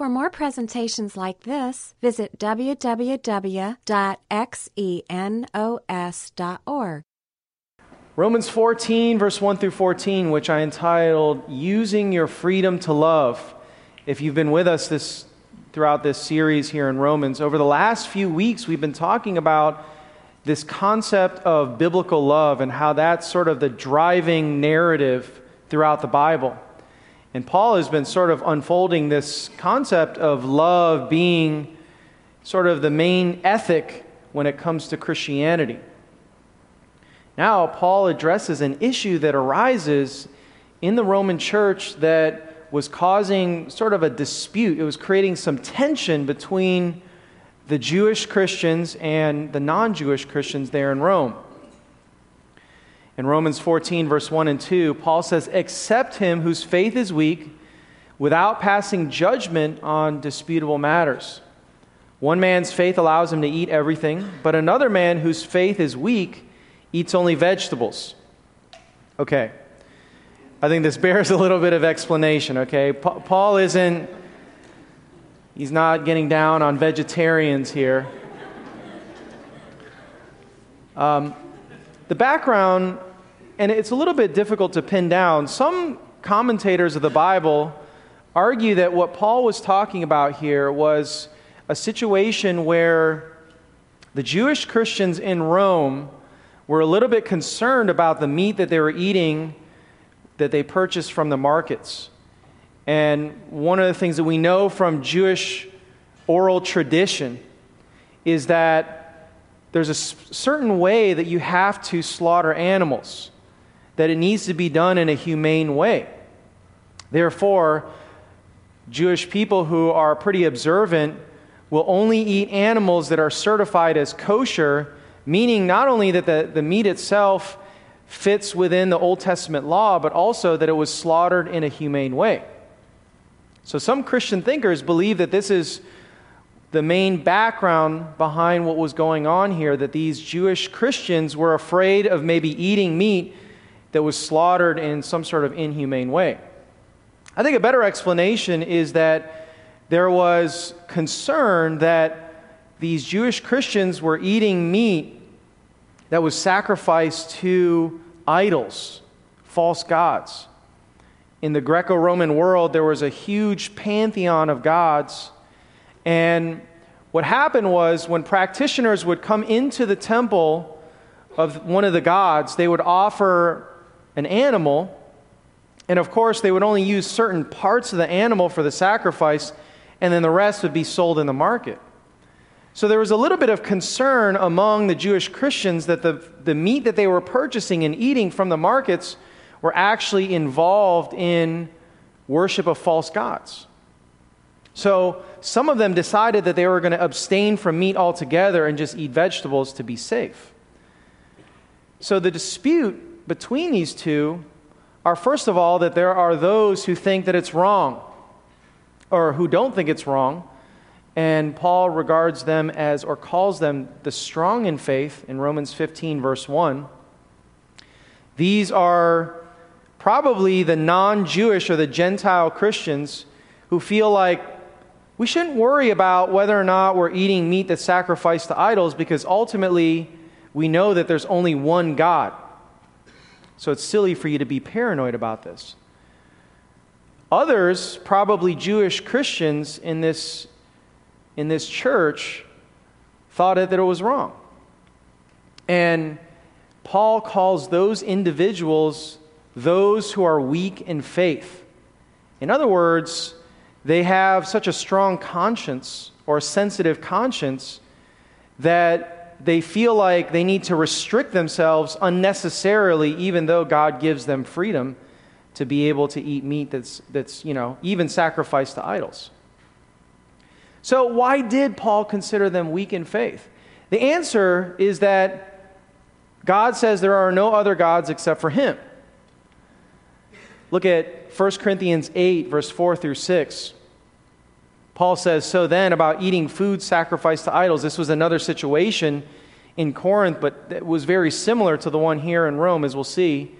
For more presentations like this, visit www.xenos.org. Romans 14, verse 1 through 14, which I entitled Using Your Freedom to Love. If you've been with us this, throughout this series here in Romans, over the last few weeks, we've been talking about this concept of biblical love and how that's sort of the driving narrative throughout the Bible. And Paul has been sort of unfolding this concept of love being sort of the main ethic when it comes to Christianity. Now, Paul addresses an issue that arises in the Roman church that was causing sort of a dispute. It was creating some tension between the Jewish Christians and the non Jewish Christians there in Rome. In Romans 14, verse 1 and 2, Paul says, Accept him whose faith is weak without passing judgment on disputable matters. One man's faith allows him to eat everything, but another man whose faith is weak eats only vegetables. Okay. I think this bears a little bit of explanation, okay? Pa- Paul isn't, he's not getting down on vegetarians here. Um, the background and it's a little bit difficult to pin down. Some commentators of the Bible argue that what Paul was talking about here was a situation where the Jewish Christians in Rome were a little bit concerned about the meat that they were eating that they purchased from the markets. And one of the things that we know from Jewish oral tradition is that there's a certain way that you have to slaughter animals that it needs to be done in a humane way. Therefore, Jewish people who are pretty observant will only eat animals that are certified as kosher, meaning not only that the, the meat itself fits within the Old Testament law, but also that it was slaughtered in a humane way. So some Christian thinkers believe that this is the main background behind what was going on here, that these Jewish Christians were afraid of maybe eating meat that was slaughtered in some sort of inhumane way. I think a better explanation is that there was concern that these Jewish Christians were eating meat that was sacrificed to idols, false gods. In the Greco Roman world, there was a huge pantheon of gods. And what happened was when practitioners would come into the temple of one of the gods, they would offer an animal, and of course, they would only use certain parts of the animal for the sacrifice, and then the rest would be sold in the market. So there was a little bit of concern among the Jewish Christians that the, the meat that they were purchasing and eating from the markets were actually involved in worship of false gods. So some of them decided that they were going to abstain from meat altogether and just eat vegetables to be safe. So the dispute between these two are, first of all, that there are those who think that it's wrong or who don't think it's wrong. And Paul regards them as, or calls them, the strong in faith in Romans 15, verse 1. These are probably the non Jewish or the Gentile Christians who feel like we shouldn't worry about whether or not we're eating meat that's sacrificed to idols because ultimately we know that there's only one God. So it's silly for you to be paranoid about this. Others, probably Jewish Christians in this, in this church, thought that it was wrong. And Paul calls those individuals those who are weak in faith. In other words, they have such a strong conscience or sensitive conscience that they feel like they need to restrict themselves unnecessarily, even though God gives them freedom to be able to eat meat that's, that's you know, even sacrificed to idols. So, why did Paul consider them weak in faith? The answer is that God says there are no other gods except for Him. Look at 1 Corinthians 8, verse 4 through 6. Paul says, So then, about eating food sacrificed to idols, this was another situation in Corinth, but it was very similar to the one here in Rome, as we'll see.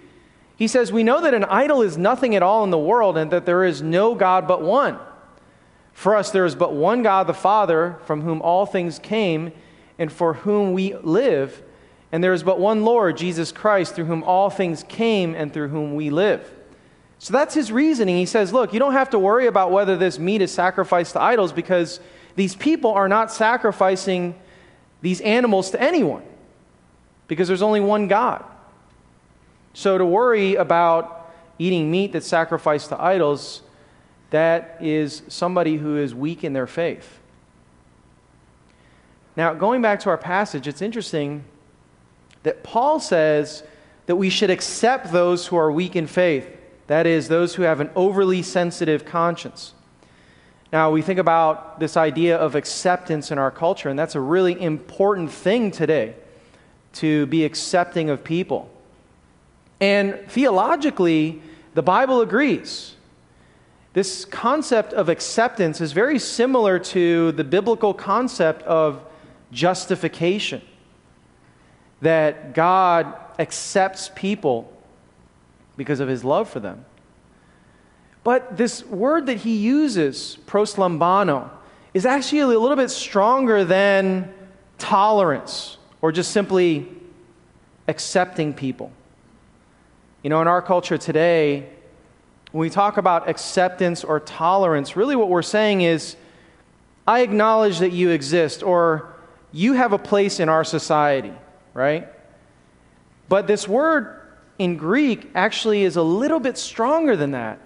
He says, We know that an idol is nothing at all in the world and that there is no God but one. For us, there is but one God, the Father, from whom all things came and for whom we live. And there is but one Lord, Jesus Christ, through whom all things came and through whom we live. So that's his reasoning. He says, Look, you don't have to worry about whether this meat is sacrificed to idols because these people are not sacrificing these animals to anyone because there's only one God. So to worry about eating meat that's sacrificed to idols, that is somebody who is weak in their faith. Now, going back to our passage, it's interesting that Paul says that we should accept those who are weak in faith, that is, those who have an overly sensitive conscience. Now, we think about this idea of acceptance in our culture, and that's a really important thing today to be accepting of people. And theologically, the Bible agrees. This concept of acceptance is very similar to the biblical concept of justification. That God accepts people because of his love for them. But this word that he uses, proslambano, is actually a little bit stronger than tolerance or just simply accepting people. You know, in our culture today, when we talk about acceptance or tolerance, really what we're saying is, I acknowledge that you exist, or you have a place in our society, right? But this word in Greek actually is a little bit stronger than that.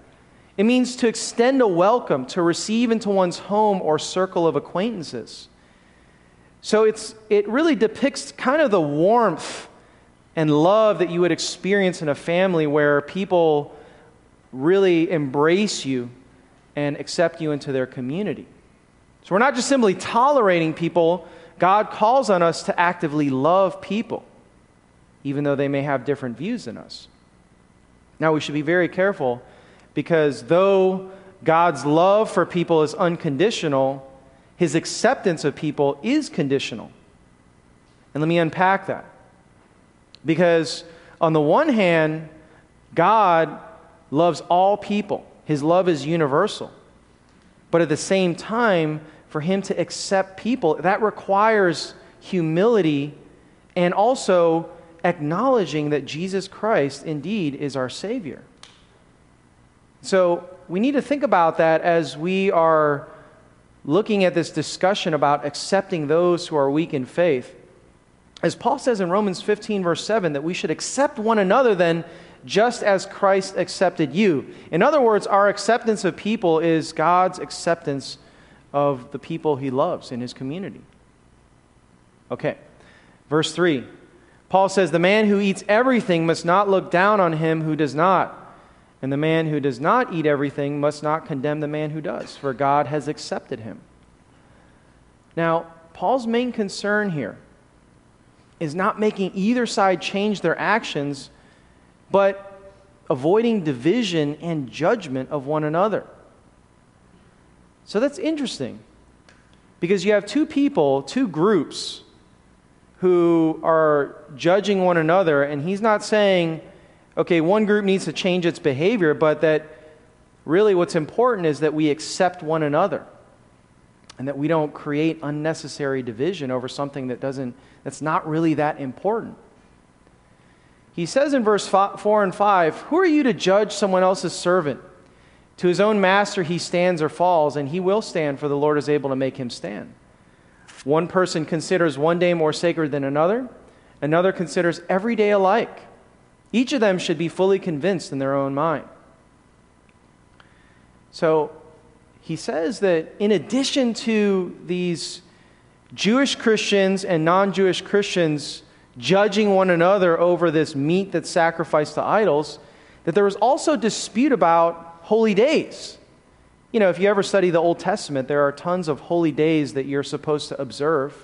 It means to extend a welcome, to receive into one's home or circle of acquaintances. So it's, it really depicts kind of the warmth and love that you would experience in a family where people really embrace you and accept you into their community. So we're not just simply tolerating people, God calls on us to actively love people, even though they may have different views than us. Now, we should be very careful because though God's love for people is unconditional, his acceptance of people is conditional. And let me unpack that. Because on the one hand, God loves all people, his love is universal. But at the same time, for him to accept people, that requires humility and also acknowledging that Jesus Christ indeed is our Savior. So we need to think about that as we are looking at this discussion about accepting those who are weak in faith. As Paul says in Romans 15, verse 7, that we should accept one another then just as Christ accepted you. In other words, our acceptance of people is God's acceptance of the people he loves in his community. Okay, verse 3. Paul says, The man who eats everything must not look down on him who does not. And the man who does not eat everything must not condemn the man who does, for God has accepted him. Now, Paul's main concern here is not making either side change their actions, but avoiding division and judgment of one another. So that's interesting because you have two people, two groups who are judging one another, and he's not saying, okay, one group needs to change its behavior, but that really what's important is that we accept one another and that we don't create unnecessary division over something that doesn't that's not really that important. He says in verse 4 and 5, "Who are you to judge someone else's servant? To his own master he stands or falls, and he will stand, for the Lord is able to make him stand. One person considers one day more sacred than another, another considers every day alike. Each of them should be fully convinced in their own mind. So he says that in addition to these Jewish Christians and non Jewish Christians judging one another over this meat that's sacrificed to idols, that there was also dispute about holy days. You know, if you ever study the Old Testament, there are tons of holy days that you're supposed to observe.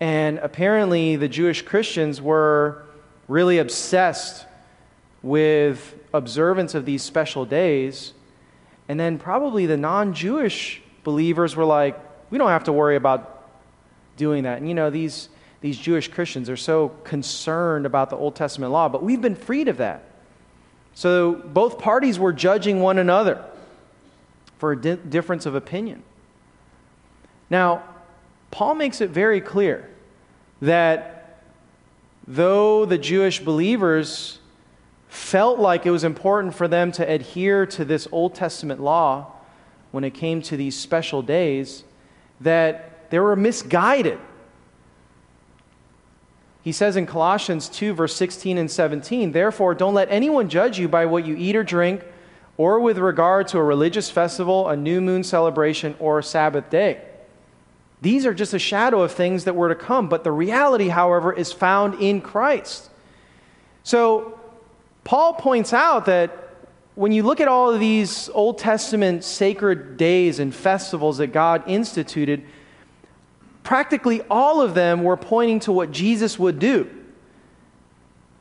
And apparently, the Jewish Christians were really obsessed with observance of these special days. And then, probably the non Jewish believers were like, we don't have to worry about doing that. And you know, these, these Jewish Christians are so concerned about the Old Testament law, but we've been freed of that. So both parties were judging one another. For a di- difference of opinion. Now, Paul makes it very clear that though the Jewish believers felt like it was important for them to adhere to this Old Testament law when it came to these special days, that they were misguided. He says in Colossians 2, verse 16 and 17, Therefore, don't let anyone judge you by what you eat or drink, or with regard to a religious festival, a new moon celebration, or a Sabbath day. These are just a shadow of things that were to come, but the reality, however, is found in Christ. So, Paul points out that when you look at all of these Old Testament sacred days and festivals that God instituted, practically all of them were pointing to what Jesus would do.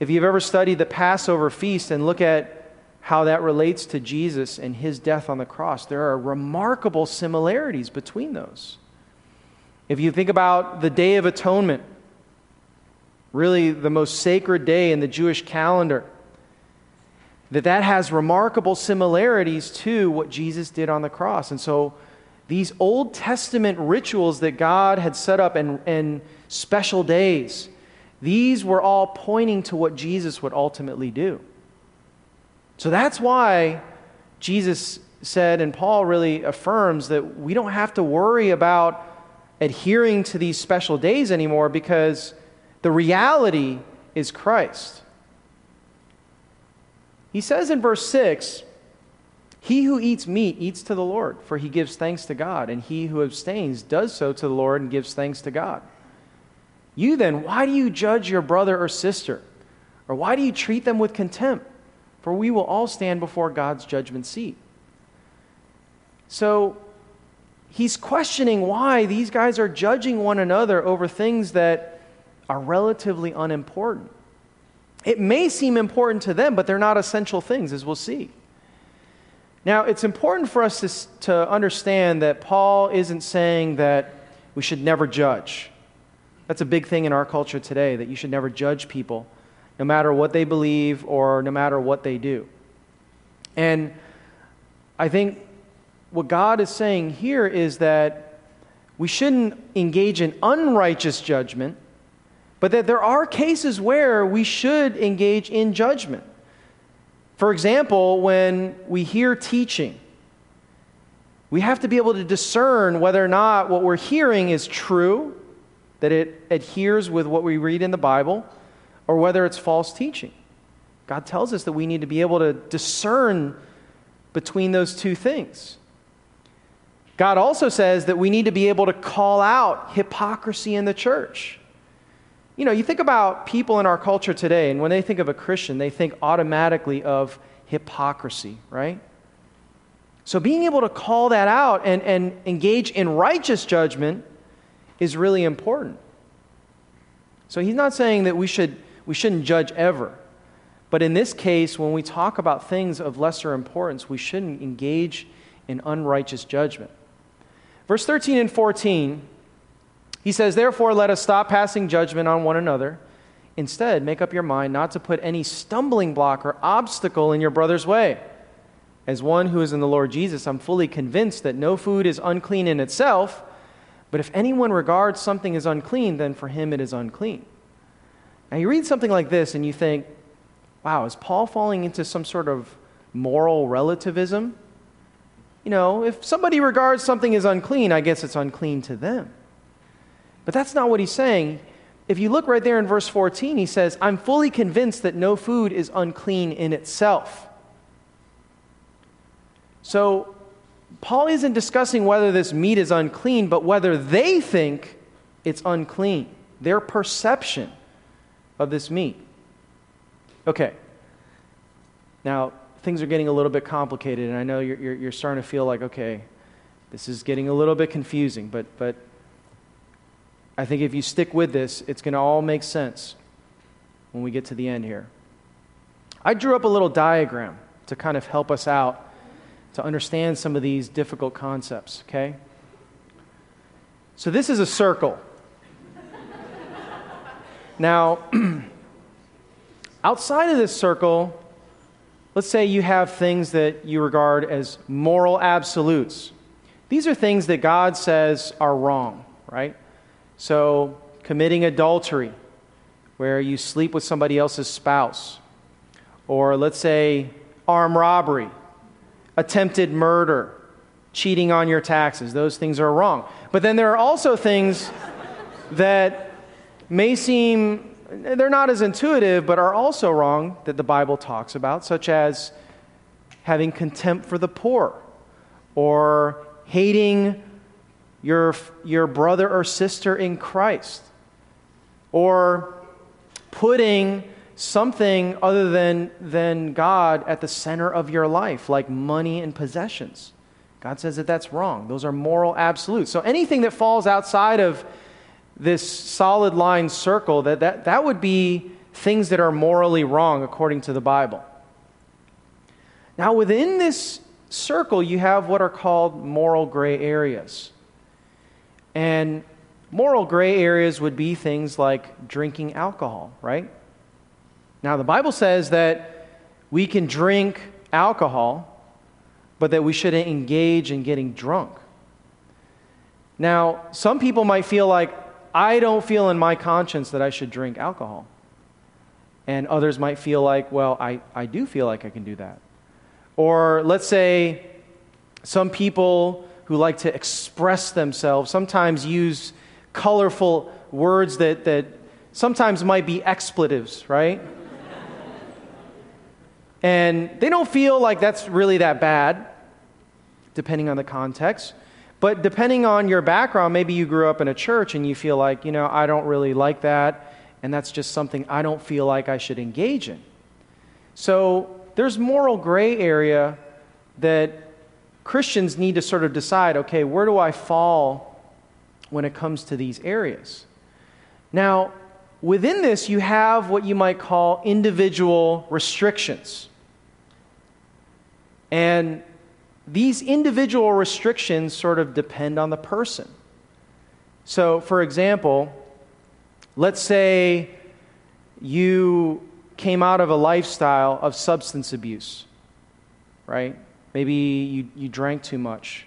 If you've ever studied the Passover feast and look at how that relates to Jesus and his death on the cross, there are remarkable similarities between those. If you think about the Day of Atonement, really the most sacred day in the Jewish calendar, that that has remarkable similarities to what Jesus did on the cross. And so these Old Testament rituals that God had set up and, and special days, these were all pointing to what Jesus would ultimately do. So that's why Jesus said, and Paul really affirms, that we don't have to worry about adhering to these special days anymore because the reality is Christ. He says in verse 6 He who eats meat eats to the Lord, for he gives thanks to God, and he who abstains does so to the Lord and gives thanks to God. You then, why do you judge your brother or sister? Or why do you treat them with contempt? For we will all stand before God's judgment seat. So, he's questioning why these guys are judging one another over things that are relatively unimportant. It may seem important to them, but they're not essential things, as we'll see. Now, it's important for us to, to understand that Paul isn't saying that we should never judge. That's a big thing in our culture today, that you should never judge people, no matter what they believe or no matter what they do. And I think what God is saying here is that we shouldn't engage in unrighteous judgment, but that there are cases where we should engage in judgment. For example, when we hear teaching, we have to be able to discern whether or not what we're hearing is true, that it adheres with what we read in the Bible, or whether it's false teaching. God tells us that we need to be able to discern between those two things. God also says that we need to be able to call out hypocrisy in the church. You know, you think about people in our culture today, and when they think of a Christian, they think automatically of hypocrisy, right? So being able to call that out and, and engage in righteous judgment is really important. So he's not saying that we, should, we shouldn't judge ever. But in this case, when we talk about things of lesser importance, we shouldn't engage in unrighteous judgment. Verse 13 and 14, he says, Therefore, let us stop passing judgment on one another. Instead, make up your mind not to put any stumbling block or obstacle in your brother's way. As one who is in the Lord Jesus, I'm fully convinced that no food is unclean in itself, but if anyone regards something as unclean, then for him it is unclean. Now, you read something like this and you think, wow, is Paul falling into some sort of moral relativism? you know, if somebody regards something as unclean, I guess it's unclean to them. But that's not what he's saying. If you look right there in verse 14, he says, I'm fully convinced that no food is unclean in itself. So, Paul isn't discussing whether this meat is unclean, but whether they think it's unclean, their perception of this meat. Okay. Now, things are getting a little bit complicated, and I know you're, you're, you're starting to feel like, okay, this is getting a little bit confusing, but, but I think if you stick with this, it's going to all make sense when we get to the end here. I drew up a little diagram to kind of help us out to understand some of these difficult concepts, okay? So this is a circle. Now, outside of this circle, let's say you have things that you regard as moral absolutes. These are things that God says are wrong, right? So, committing adultery, where you sleep with somebody else's spouse, or let's say armed robbery, attempted murder, cheating on your taxes. Those things are wrong. But then there are also things that may seem, they're not as intuitive, but are also wrong that the Bible talks about, such as having contempt for the poor or hating your, your brother or sister in Christ or putting something other than, than God at the center of your life, like money and possessions. God says that that's wrong. Those are moral absolutes. So anything that falls outside of this solid line circle, that, that, that would be things that are morally wrong according to the Bible. Now, within this circle, you have what are called moral gray areas. And moral gray areas would be things like drinking alcohol, right? Now, the Bible says that we can drink alcohol, but that we shouldn't engage in getting drunk. Now, some people might feel like, I don't feel in my conscience that I should drink alcohol. And others might feel like, well, I, I do feel like I can do that. Or let's say some people who like to express themselves sometimes use colorful words that, that sometimes might be expletives, right? And they don't feel like that's really that bad, depending on the context. But depending on your background, maybe you grew up in a church and you feel like, you know, I don't really like that, and that's just something I don't feel like I should engage in. So there's moral gray area that Christians need to sort of decide okay, where do I fall when it comes to these areas? Now, within this, you have what you might call individual restrictions. And these individual restrictions sort of depend on the person. So, for example, let's say you came out of a lifestyle of substance abuse, right? Maybe you, you drank too much.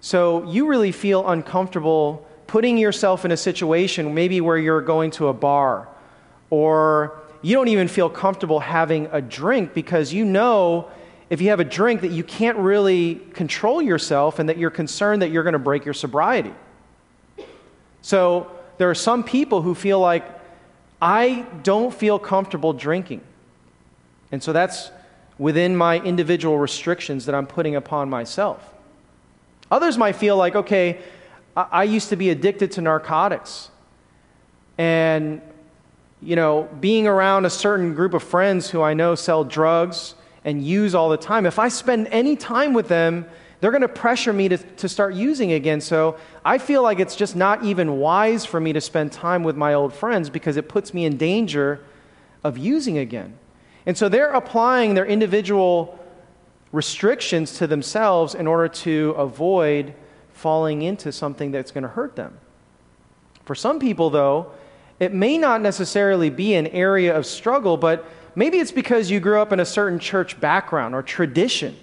So, you really feel uncomfortable putting yourself in a situation maybe where you're going to a bar or you don't even feel comfortable having a drink because you know if you have a drink that you can't really control yourself and that you're concerned that you're going to break your sobriety. So there are some people who feel like, I don't feel comfortable drinking. And so that's within my individual restrictions that I'm putting upon myself. Others might feel like, okay, I, used to be addicted to narcotics. And, you know, being around a certain group of friends who I know sell drugs and use all the time, if I spend any time with them, they're going to pressure me to, to start using again. So I feel like it's just not even wise for me to spend time with my old friends because it puts me in danger of using again. And so they're applying their individual restrictions to themselves in order to avoid falling into something that's going to hurt them. For some people, though, it may not necessarily be an area of struggle, but maybe it's because you grew up in a certain church background or tradition.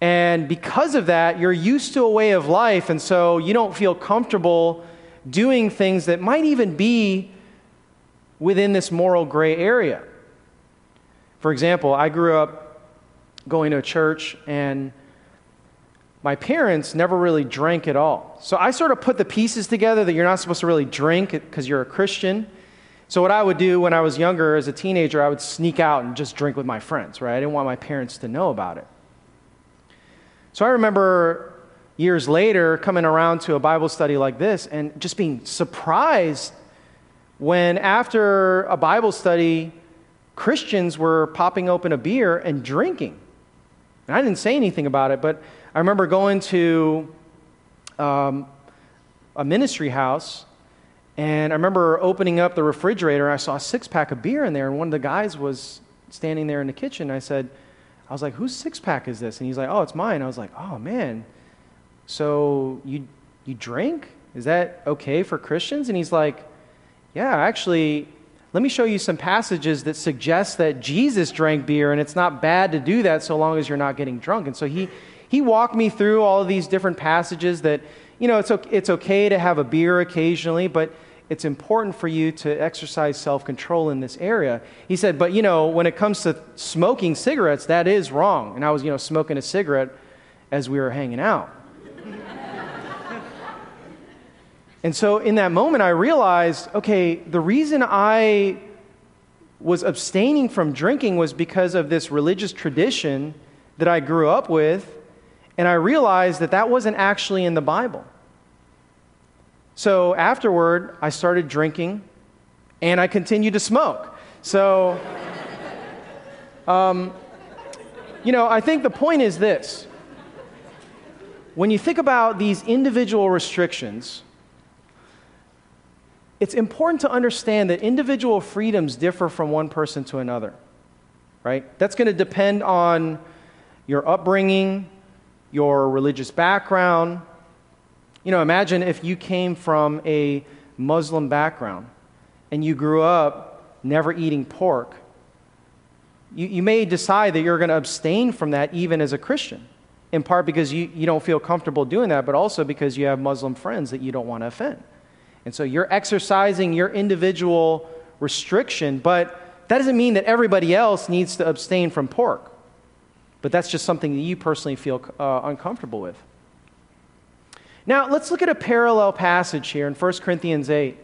And because of that, you're used to a way of life, and so you don't feel comfortable doing things that might even be within this moral gray area. For example, I grew up going to a church, and my parents never really drank at all. So I sort of put the pieces together that you're not supposed to really drink because you're a Christian. So, what I would do when I was younger as a teenager, I would sneak out and just drink with my friends, right? I didn't want my parents to know about it. So, I remember years later coming around to a Bible study like this and just being surprised when, after a Bible study, Christians were popping open a beer and drinking. And I didn't say anything about it, but I remember going to um, a ministry house and I remember opening up the refrigerator, I saw a six pack of beer in there, and one of the guys was standing there in the kitchen. I said, I was like, whose six pack is this? And he's like, oh, it's mine. I was like, oh, man. So you, you drink? Is that okay for Christians? And he's like, yeah, actually, let me show you some passages that suggest that Jesus drank beer and it's not bad to do that so long as you're not getting drunk. And so he, he walked me through all of these different passages that, you know, it's, it's okay to have a beer occasionally, but it's important for you to exercise self control in this area. He said, but, you know, when it comes to smoking cigarettes, that is wrong. And I was, you know, smoking a cigarette as we were hanging out. And so in that moment, I realized okay, the reason I was abstaining from drinking was because of this religious tradition that I grew up with. And I realized that that wasn't actually in the Bible. So afterward, I started drinking and I continued to smoke. So, um, you know, I think the point is this. When you think about these individual restrictions, it's important to understand that individual freedoms differ from one person to another, right? That's going to depend on your upbringing, your religious background. You know, imagine if you came from a Muslim background and you grew up never eating pork. You, you may decide that you're going to abstain from that even as a Christian, in part because you, you don't feel comfortable doing that, but also because you have Muslim friends that you don't want to offend. And so you're exercising your individual restriction, but that doesn't mean that everybody else needs to abstain from pork. But that's just something that you personally feel uh, uncomfortable with. Now, let's look at a parallel passage here in 1 Corinthians 8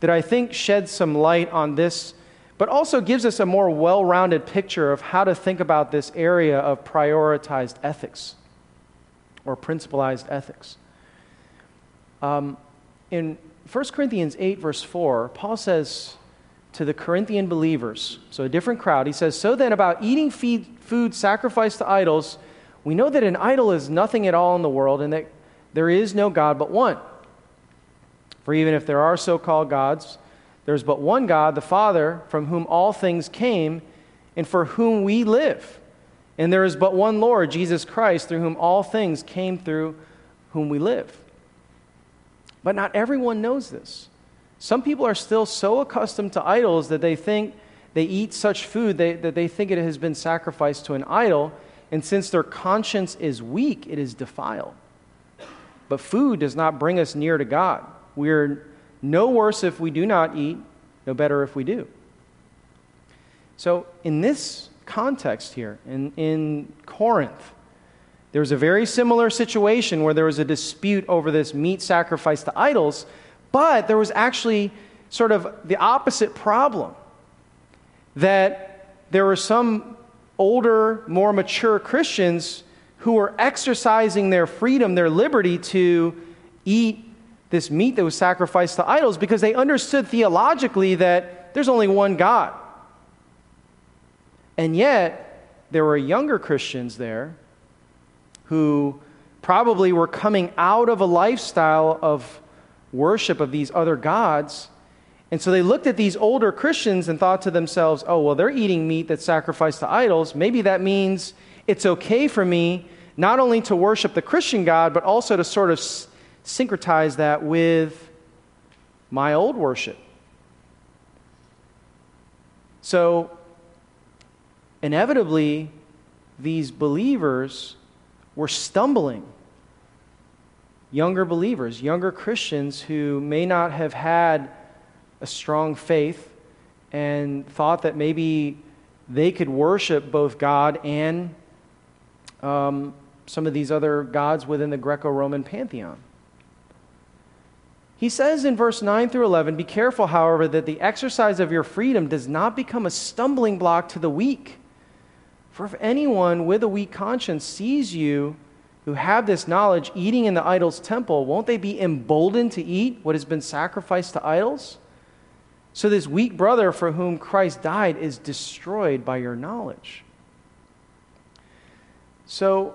that I think sheds some light on this, but also gives us a more well rounded picture of how to think about this area of prioritized ethics or principalized ethics. Um, in 1 Corinthians 8, verse 4, Paul says to the Corinthian believers, so a different crowd, he says, So then, about eating feed, food sacrificed to idols, we know that an idol is nothing at all in the world and that there is no God but one. For even if there are so called gods, there's but one God, the Father, from whom all things came and for whom we live. And there is but one Lord, Jesus Christ, through whom all things came through whom we live. But not everyone knows this. Some people are still so accustomed to idols that they think they eat such food they, that they think it has been sacrificed to an idol, and since their conscience is weak, it is defiled. But food does not bring us near to God. We're no worse if we do not eat, no better if we do. So, in this context here, in, in Corinth, there was a very similar situation where there was a dispute over this meat sacrifice to idols, but there was actually sort of the opposite problem that there were some older, more mature Christians who were exercising their freedom, their liberty to eat this meat that was sacrificed to idols because they understood theologically that there's only one God. And yet, there were younger Christians there who probably were coming out of a lifestyle of worship of these other gods. And so they looked at these older Christians and thought to themselves, oh, well, they're eating meat that's sacrificed to idols. Maybe that means it's okay for me not only to worship the Christian God, but also to sort of syncretize that with my old worship. So, inevitably, these believers were stumbling. Younger believers, younger Christians who may not have had a strong faith and thought that maybe they could worship both God and um, some of these other gods within the Greco Roman pantheon. He says in verse 9 through 11 Be careful, however, that the exercise of your freedom does not become a stumbling block to the weak. For if anyone with a weak conscience sees you who have this knowledge eating in the idol's temple, won't they be emboldened to eat what has been sacrificed to idols? So this weak brother for whom Christ died is destroyed by your knowledge. So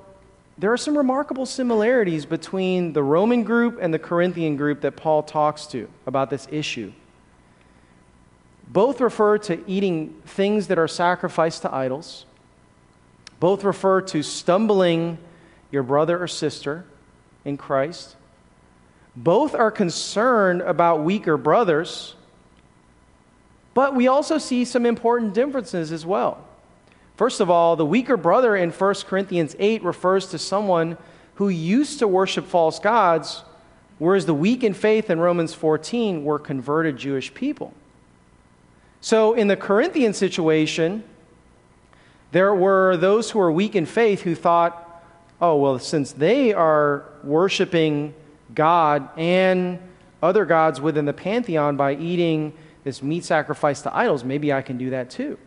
there are some remarkable similarities between the Roman group and the Corinthian group that Paul talks to about this issue. Both refer to eating things that are sacrificed to idols. Both refer to stumbling your brother or sister in Christ. Both are concerned about weaker brothers. But we also see some important differences as well. First of all, the weaker brother in 1 Corinthians 8 refers to someone who used to worship false gods, whereas the weak in faith in Romans 14 were converted Jewish people. So in the Corinthian situation, there were those who were weak in faith who thought, oh, well, since they are worshiping God and other gods within the pantheon by eating this meat sacrifice to idols, maybe I can do that too.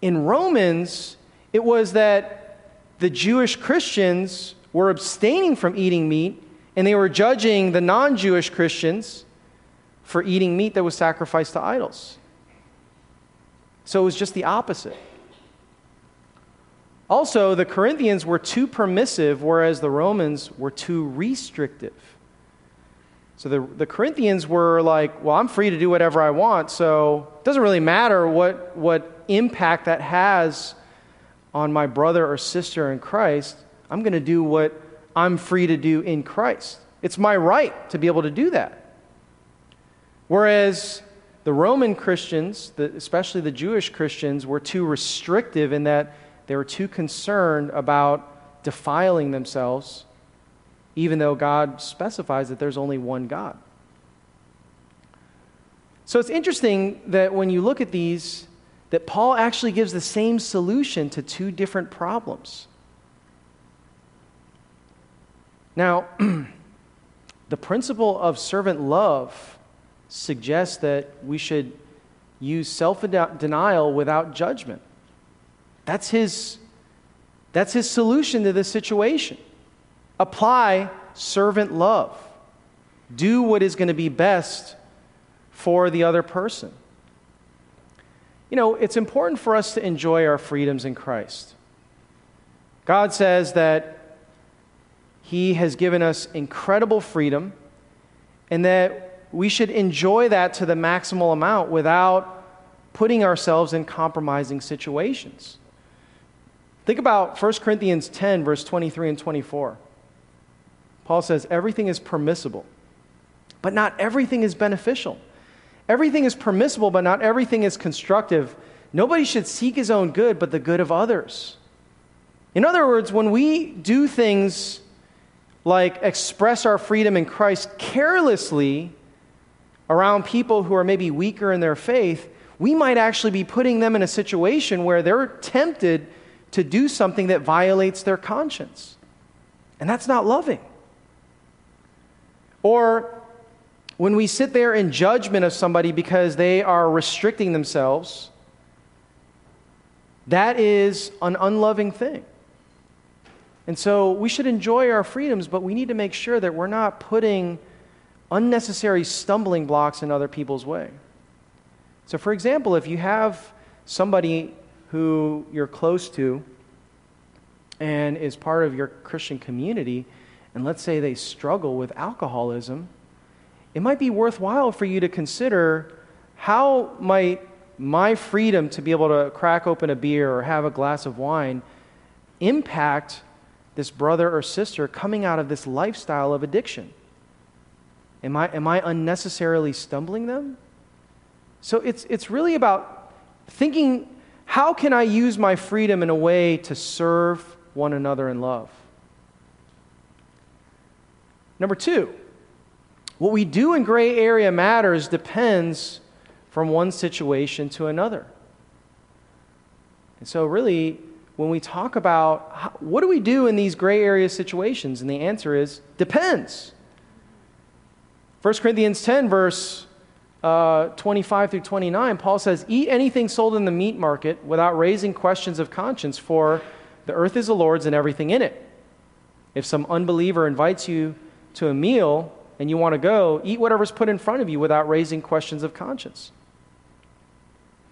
In Romans, it was that the Jewish Christians were abstaining from eating meat and they were judging the non Jewish Christians for eating meat that was sacrificed to idols. So it was just the opposite. Also, the Corinthians were too permissive, whereas the Romans were too restrictive. So the, the Corinthians were like, well, I'm free to do whatever I want, so it doesn't really matter what, what impact that has on my brother or sister in Christ. I'm going to do what I'm free to do in Christ. It's my right to be able to do that. Whereas the Roman Christians, the, especially the Jewish Christians, were too restrictive in that they were too concerned about defiling themselves, even though God specifies that there's only one God. So it's interesting that when you look at these, that Paul actually gives the same solution to two different problems. Now, the principle of servant love suggests that we should use self denial without judgment. That's his, that's his solution to this situation. Apply servant love. Do what is going to be best for the other person. You know, it's important for us to enjoy our freedoms in Christ. God says that He has given us incredible freedom and that we should enjoy that to the maximal amount without putting ourselves in compromising situations. Think about 1 Corinthians 10, verse 23 and 24. Paul says, Everything is permissible, but not everything is beneficial. Everything is permissible, but not everything is constructive. Nobody should seek his own good, but the good of others. In other words, when we do things like express our freedom in Christ carelessly around people who are maybe weaker in their faith, we might actually be putting them in a situation where they're tempted to do something that violates their conscience. And that's not loving. Or when we sit there in judgment of somebody because they are restricting themselves, that is an unloving thing. And so we should enjoy our freedoms, but we need to make sure that we're not putting unnecessary stumbling blocks in other people's way. So, for example, if you have somebody who you're close to and is part of your Christian community, and let's say they struggle with alcoholism, it might be worthwhile for you to consider how might my freedom to be able to crack open a beer or have a glass of wine impact this brother or sister coming out of this lifestyle of addiction? Am I, am I unnecessarily stumbling them? So it's, it's really about thinking how can I use my freedom in a way to serve one another in love? Number two, what we do in gray area matters depends from one situation to another. And so, really, when we talk about how, what do we do in these gray area situations, and the answer is depends. 1 Corinthians 10, verse uh, 25 through 29, Paul says, Eat anything sold in the meat market without raising questions of conscience, for the earth is the Lord's and everything in it. If some unbeliever invites you to a meal and you want to go, eat whatever's put in front of you without raising questions of conscience.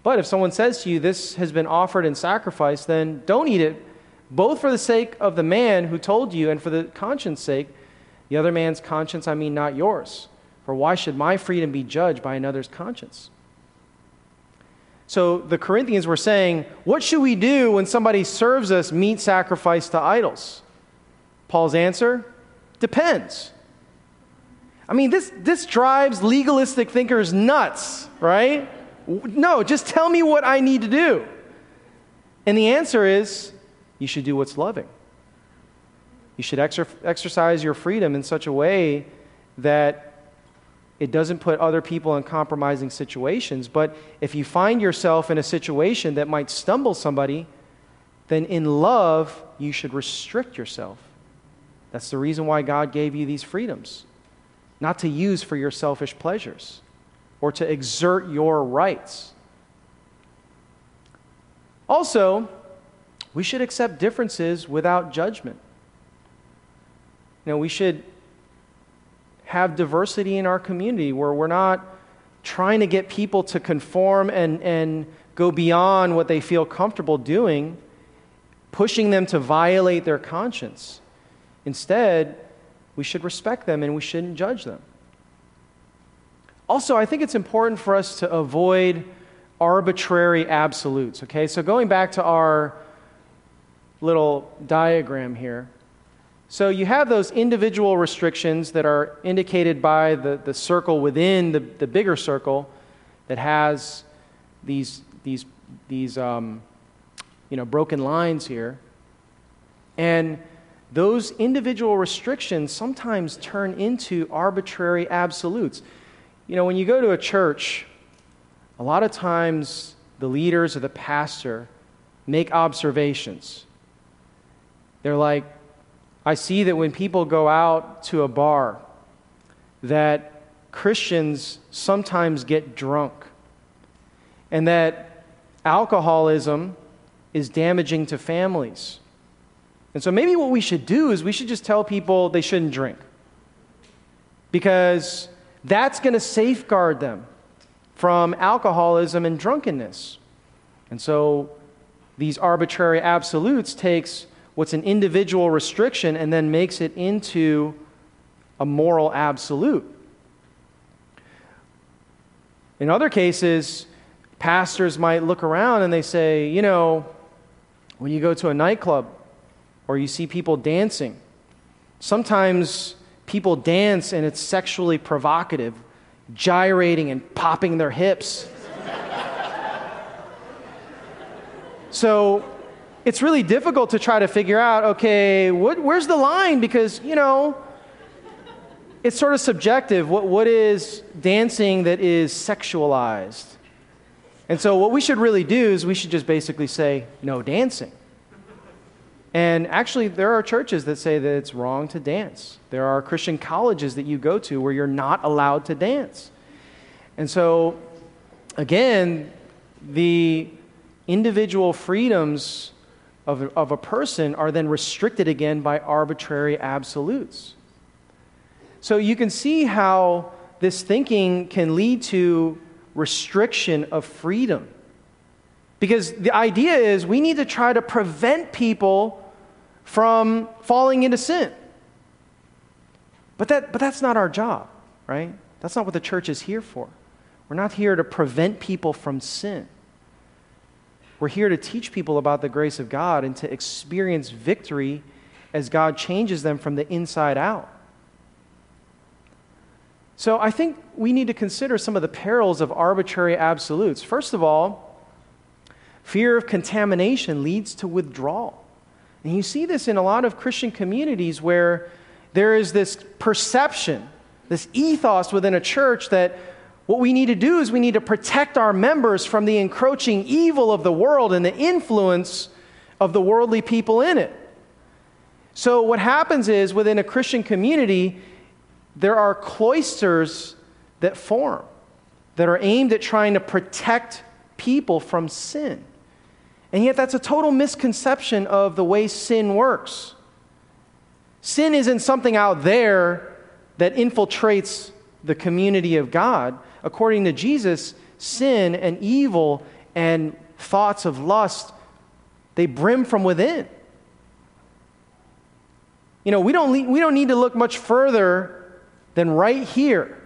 But if someone says to you, This has been offered in sacrifice, then don't eat it, both for the sake of the man who told you and for the conscience sake. The other man's conscience, I mean, not yours. For why should my freedom be judged by another's conscience? So the Corinthians were saying, What should we do when somebody serves us meat sacrificed to idols? Paul's answer depends. I mean, this, this drives legalistic thinkers nuts, right? No, just tell me what I need to do. And the answer is you should do what's loving. You should exer- exercise your freedom in such a way that it doesn't put other people in compromising situations. But if you find yourself in a situation that might stumble somebody, then in love, you should restrict yourself. That's the reason why God gave you these freedoms, not to use for your selfish pleasures or to exert your rights. Also, we should accept differences without judgment. You know, we should have diversity in our community where we're not trying to get people to conform and, and go beyond what they feel comfortable doing, pushing them to violate their conscience. Instead, we should respect them and we shouldn't judge them. Also, I think it's important for us to avoid arbitrary absolutes, okay? So, going back to our little diagram here. So, you have those individual restrictions that are indicated by the, the circle within the, the bigger circle that has these, these, these um, you know, broken lines here. And those individual restrictions sometimes turn into arbitrary absolutes. You know, when you go to a church, a lot of times the leaders or the pastor make observations. They're like, I see that when people go out to a bar, that Christians sometimes get drunk, and that alcoholism is damaging to families. And so maybe what we should do is we should just tell people they shouldn't drink. Because that's going to safeguard them from alcoholism and drunkenness. And so these arbitrary absolutes takes what's an individual restriction and then makes it into a moral absolute. In other cases, pastors might look around and they say, you know, when you go to a nightclub or you see people dancing, sometimes people dance and it's sexually provocative, gyrating and popping their hips. so it's really difficult to try to figure out okay, what, where's the line? Because, you know, it's sort of subjective. What, what is dancing that is sexualized? And so, what we should really do is we should just basically say, no dancing. And actually, there are churches that say that it's wrong to dance. There are Christian colleges that you go to where you're not allowed to dance. And so, again, the individual freedoms of, of a person are then restricted again by arbitrary absolutes. So you can see how this thinking can lead to restriction of freedom. Because the idea is we need to try to prevent people from falling into sin. But, that, but that's not our job, right? That's not what the church is here for. We're not here to prevent people from sin. We're here to teach people about the grace of God and to experience victory as God changes them from the inside out. So I think we need to consider some of the perils of arbitrary absolutes. First of all, fear of contamination leads to withdrawal. And you see this in a lot of Christian communities where there is this perception, this ethos within a church that what we need to do is we need to protect our members from the encroaching evil of the world and the influence of the worldly people in it. So, what happens is within a Christian community, there are cloisters that form that are aimed at trying to protect people from sin. And yet, that's a total misconception of the way sin works. Sin isn't something out there that infiltrates the community of God. According to Jesus, sin and evil and thoughts of lust, they brim from within. You know, we don't, we don't need to look much further than right here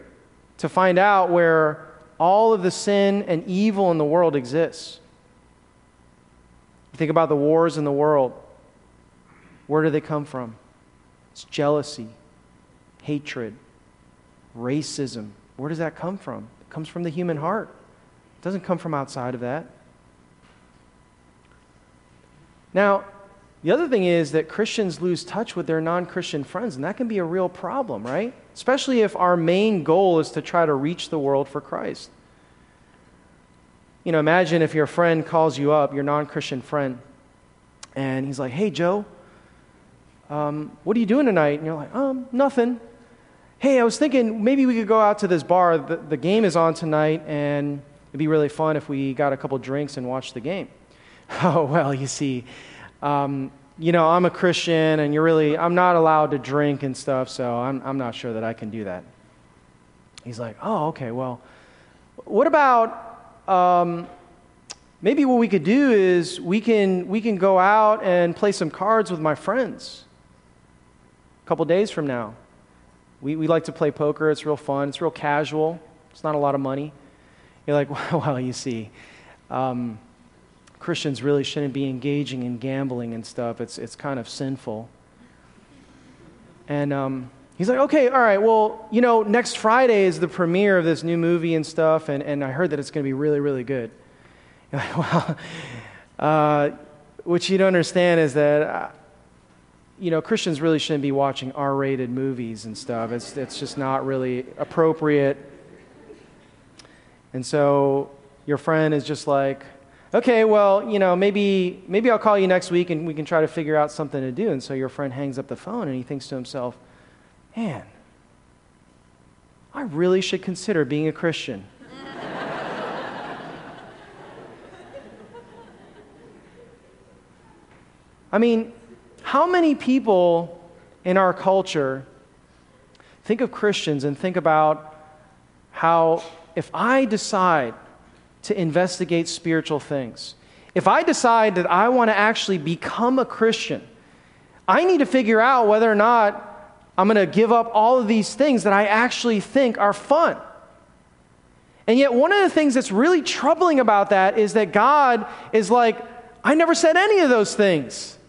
to find out where all of the sin and evil in the world exists. Think about the wars in the world. Where do they come from? It's jealousy, hatred, racism. Where does that come from? It comes from the human heart. It doesn't come from outside of that. Now, the other thing is that Christians lose touch with their non Christian friends, and that can be a real problem, right? Especially if our main goal is to try to reach the world for Christ. You know, imagine if your friend calls you up, your non Christian friend, and he's like, hey, Joe, um, what are you doing tonight? And you're like, um, nothing. Hey, I was thinking maybe we could go out to this bar. The, the game is on tonight, and it'd be really fun if we got a couple drinks and watched the game. Oh, well, you see, um, you know, I'm a Christian and you're really, I'm not allowed to drink and stuff, so I'm, I'm not sure that I can do that. He's like, oh, okay, well, what about um, maybe what we could do is we can, we can go out and play some cards with my friends a couple days from now. We, we like to play poker, it's real fun, it's real casual, it's not a lot of money. You're like, well, you see. Um, Christians really shouldn't be engaging in gambling and stuff. It's, it's kind of sinful. And um, he's like, okay, all right, well, you know, next Friday is the premiere of this new movie and stuff, and, and I heard that it's going to be really, really good. You're like, well, uh, what you don't understand is that, uh, you know, Christians really shouldn't be watching R rated movies and stuff. It's, it's just not really appropriate. And so your friend is just like, okay, well, you know, maybe, maybe I'll call you next week and we can try to figure out something to do. And so your friend hangs up the phone and he thinks to himself, man, I really should consider being a Christian. I mean, how many people in our culture think of Christians and think about how if I decide to investigate spiritual things. If I decide that I want to actually become a Christian, I need to figure out whether or not I'm going to give up all of these things that I actually think are fun. And yet, one of the things that's really troubling about that is that God is like, I never said any of those things.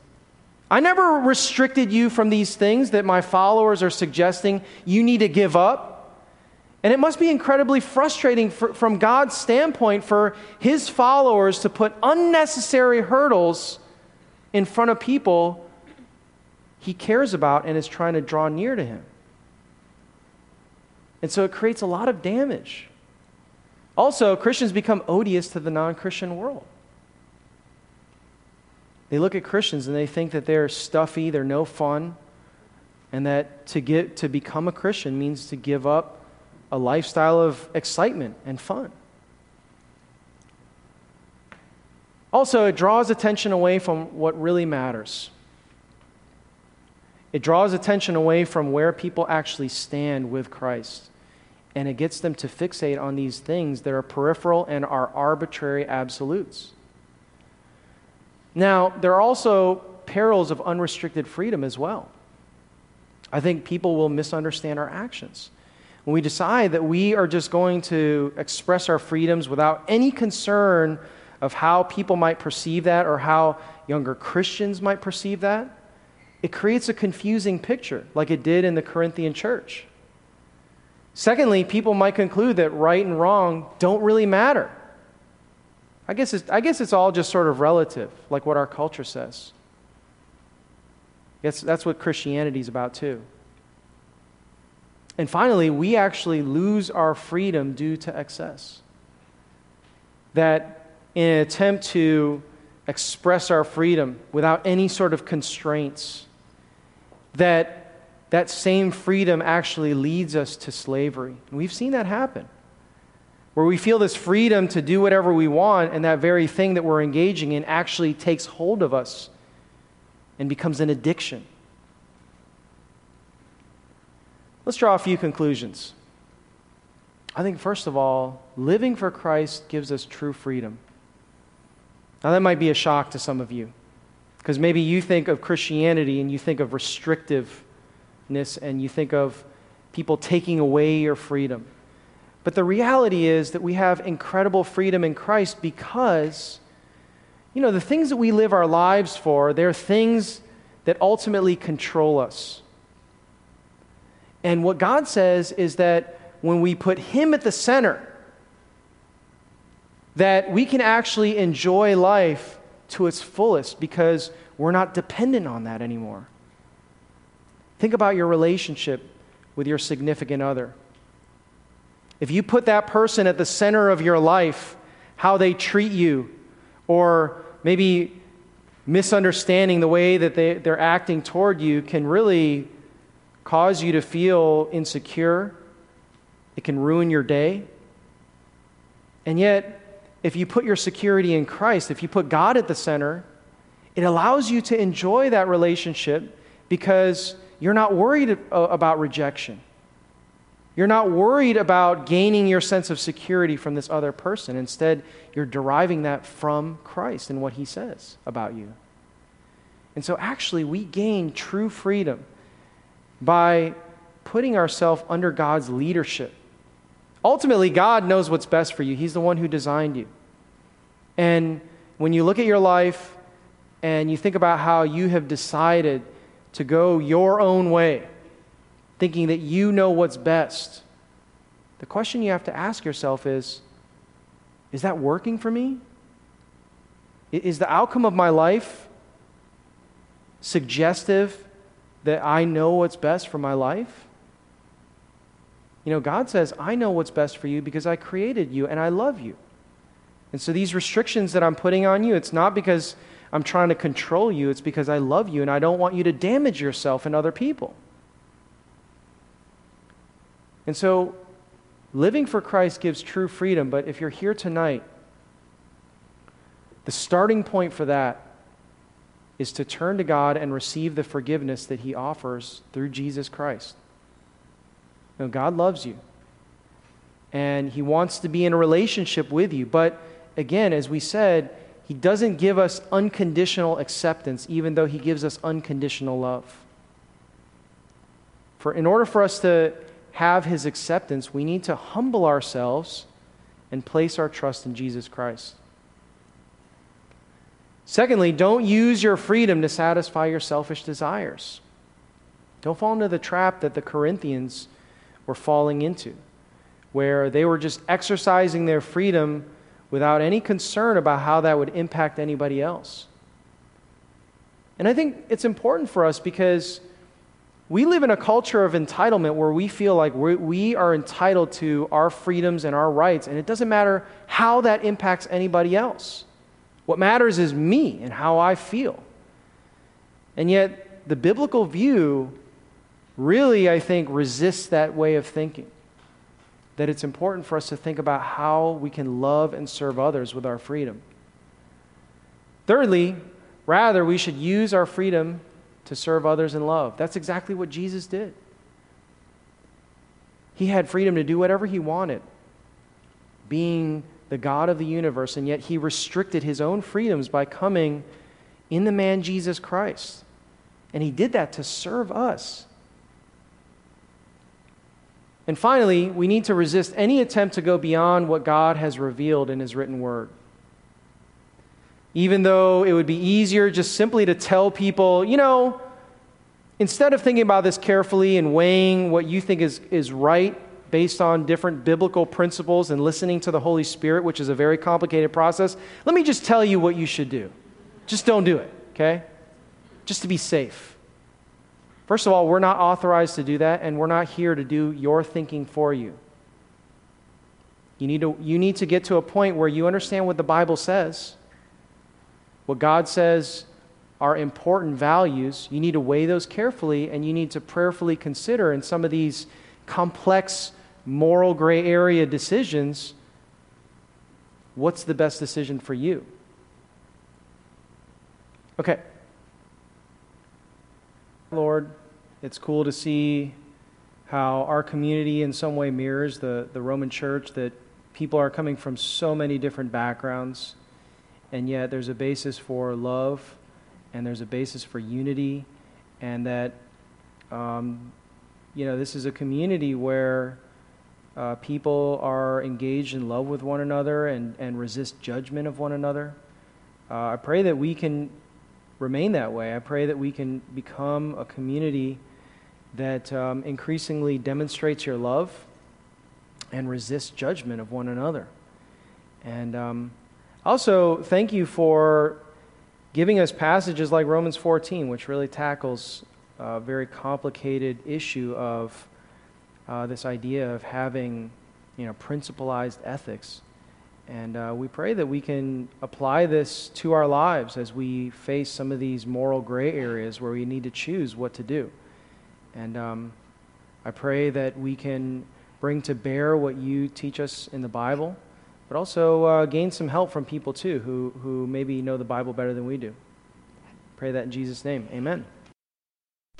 I never restricted you from these things that my followers are suggesting you need to give up. And it must be incredibly frustrating for, from God's standpoint for his followers to put unnecessary hurdles in front of people he cares about and is trying to draw near to him. And so it creates a lot of damage. Also, Christians become odious to the non Christian world. They look at Christians and they think that they're stuffy, they're no fun, and that to, get, to become a Christian means to give up a lifestyle of excitement and fun. Also, it draws attention away from what really matters. It draws attention away from where people actually stand with Christ. And it gets them to fixate on these things that are peripheral and are arbitrary absolutes. Now, there are also perils of unrestricted freedom as well. I think people will misunderstand our actions when we decide that we are just going to express our freedoms without any concern of how people might perceive that or how younger Christians might perceive that, it creates a confusing picture, like it did in the Corinthian church. Secondly, people might conclude that right and wrong don't really matter. I guess it's, I guess it's all just sort of relative, like what our culture says. That's, that's what Christianity is about, too. And finally, we actually lose our freedom due to excess. That in an attempt to express our freedom without any sort of constraints, that that same freedom actually leads us to slavery. We've seen that happen. Where we feel this freedom to do whatever we want, and that very thing that we're engaging in actually takes hold of us and becomes an addiction. Let's draw a few conclusions. I think, first of all, living for Christ gives us true freedom. Now, that might be a shock to some of you, because maybe you think of Christianity and you think of restrictiveness and you think of people taking away your freedom. But the reality is that we have incredible freedom in Christ because, you know, the things that we live our lives for, they're things that ultimately control us. And what God says is that when we put Him at the center, that we can actually enjoy life to its fullest because we're not dependent on that anymore. Think about your relationship with your significant other. If you put that person at the center of your life, how they treat you, or maybe misunderstanding the way that they, they're acting toward you can really cause you to feel insecure. It can ruin your day. And yet, if you put your security in Christ, if you put God at the center, it allows you to enjoy that relationship because you're not worried about rejection. You're not worried about gaining your sense of security from this other person. Instead, you're deriving that from Christ and what he says about you. And so, actually, we gain true freedom by putting ourselves under God's leadership. Ultimately, God knows what's best for you, He's the one who designed you. And when you look at your life and you think about how you have decided to go your own way, thinking that you know what's best. The question you have to ask yourself is Is that working for me? Is the outcome of my life suggestive that I know what's best for my life? You know, God says, I know what's best for you because I created you and I love you. And so these restrictions that I'm putting on you, it's not because I'm trying to control you, it's because I love you and I don't want you to damage yourself and other people. And so, living for Christ gives true freedom, but if you're here tonight, the starting point for that is to turn to God and receive the forgiveness that He offers through Jesus Christ. Know, God loves you, and He wants to be in a relationship with you. But again, as we said, He doesn't give us unconditional acceptance, even though He gives us unconditional love. For in order for us to have his acceptance, we need to humble ourselves and place our trust in Jesus Christ. Secondly, don't use your freedom to satisfy your selfish desires. Don't fall into the trap that the Corinthians were falling into, where they were just exercising their freedom without any concern about how that would impact anybody else. And I think it's important for us because we live in a culture of entitlement where we feel like we're, entitled to our freedoms and our rights, and it doesn't matter how that impacts anybody else. What matters is me and how I feel. And yet, the biblical view really, I think, resists that way of thinking. That it's important for us to think about how we can love and serve others with our freedom. Thirdly, rather, we should use our freedom to serve others in love. That's exactly what Jesus did. He had freedom to do whatever he wanted, being the God of the universe, and yet he restricted his own freedoms by coming in the man Jesus Christ. And he did that to serve us. And finally, we need to resist any attempt to go beyond what God has revealed in his written word. Even though it would be easier just simply to tell people, you know, instead of thinking about this carefully and weighing what you think is, is right based on different biblical principles and listening to the Holy Spirit, which is a very complicated process, let me just tell you what you should do. Just don't do it, okay? Just to be safe. First of all, we're not authorized to do that, and we're not here to do your thinking for you. You need to, you need to get to a point where you understand what the Bible says what God says are important values, you need to weigh those carefully and you need to prayerfully consider in some of these complex moral gray area decisions what's the best decision for you. Okay. Lord, it's cool to see how our community in some way mirrors the, the Roman church, that people are coming from so many different backgrounds. And yet there's a basis for love and there's a basis for unity and that um, you know this is a community where uh, people are engaged in love with one another and, and resist judgment of one another. Uh, i pray that we can remain that way i pray that we can become a community that um, increasingly demonstrates your love and resists judgment of one another And um, also, thank you for giving us passages like Romans 14, which really tackles a very complicated issue of uh, this idea of having, you know, principalized ethics. And uh, we pray that we can apply this to our lives as we face some of these moral gray areas where we need to choose what to do. And um, I pray that we can bring to bear what you teach us in the Bible, but also uh, gain some help from people too who, who maybe know the Bible better than we do. Pray that in Jesus' name. Amen.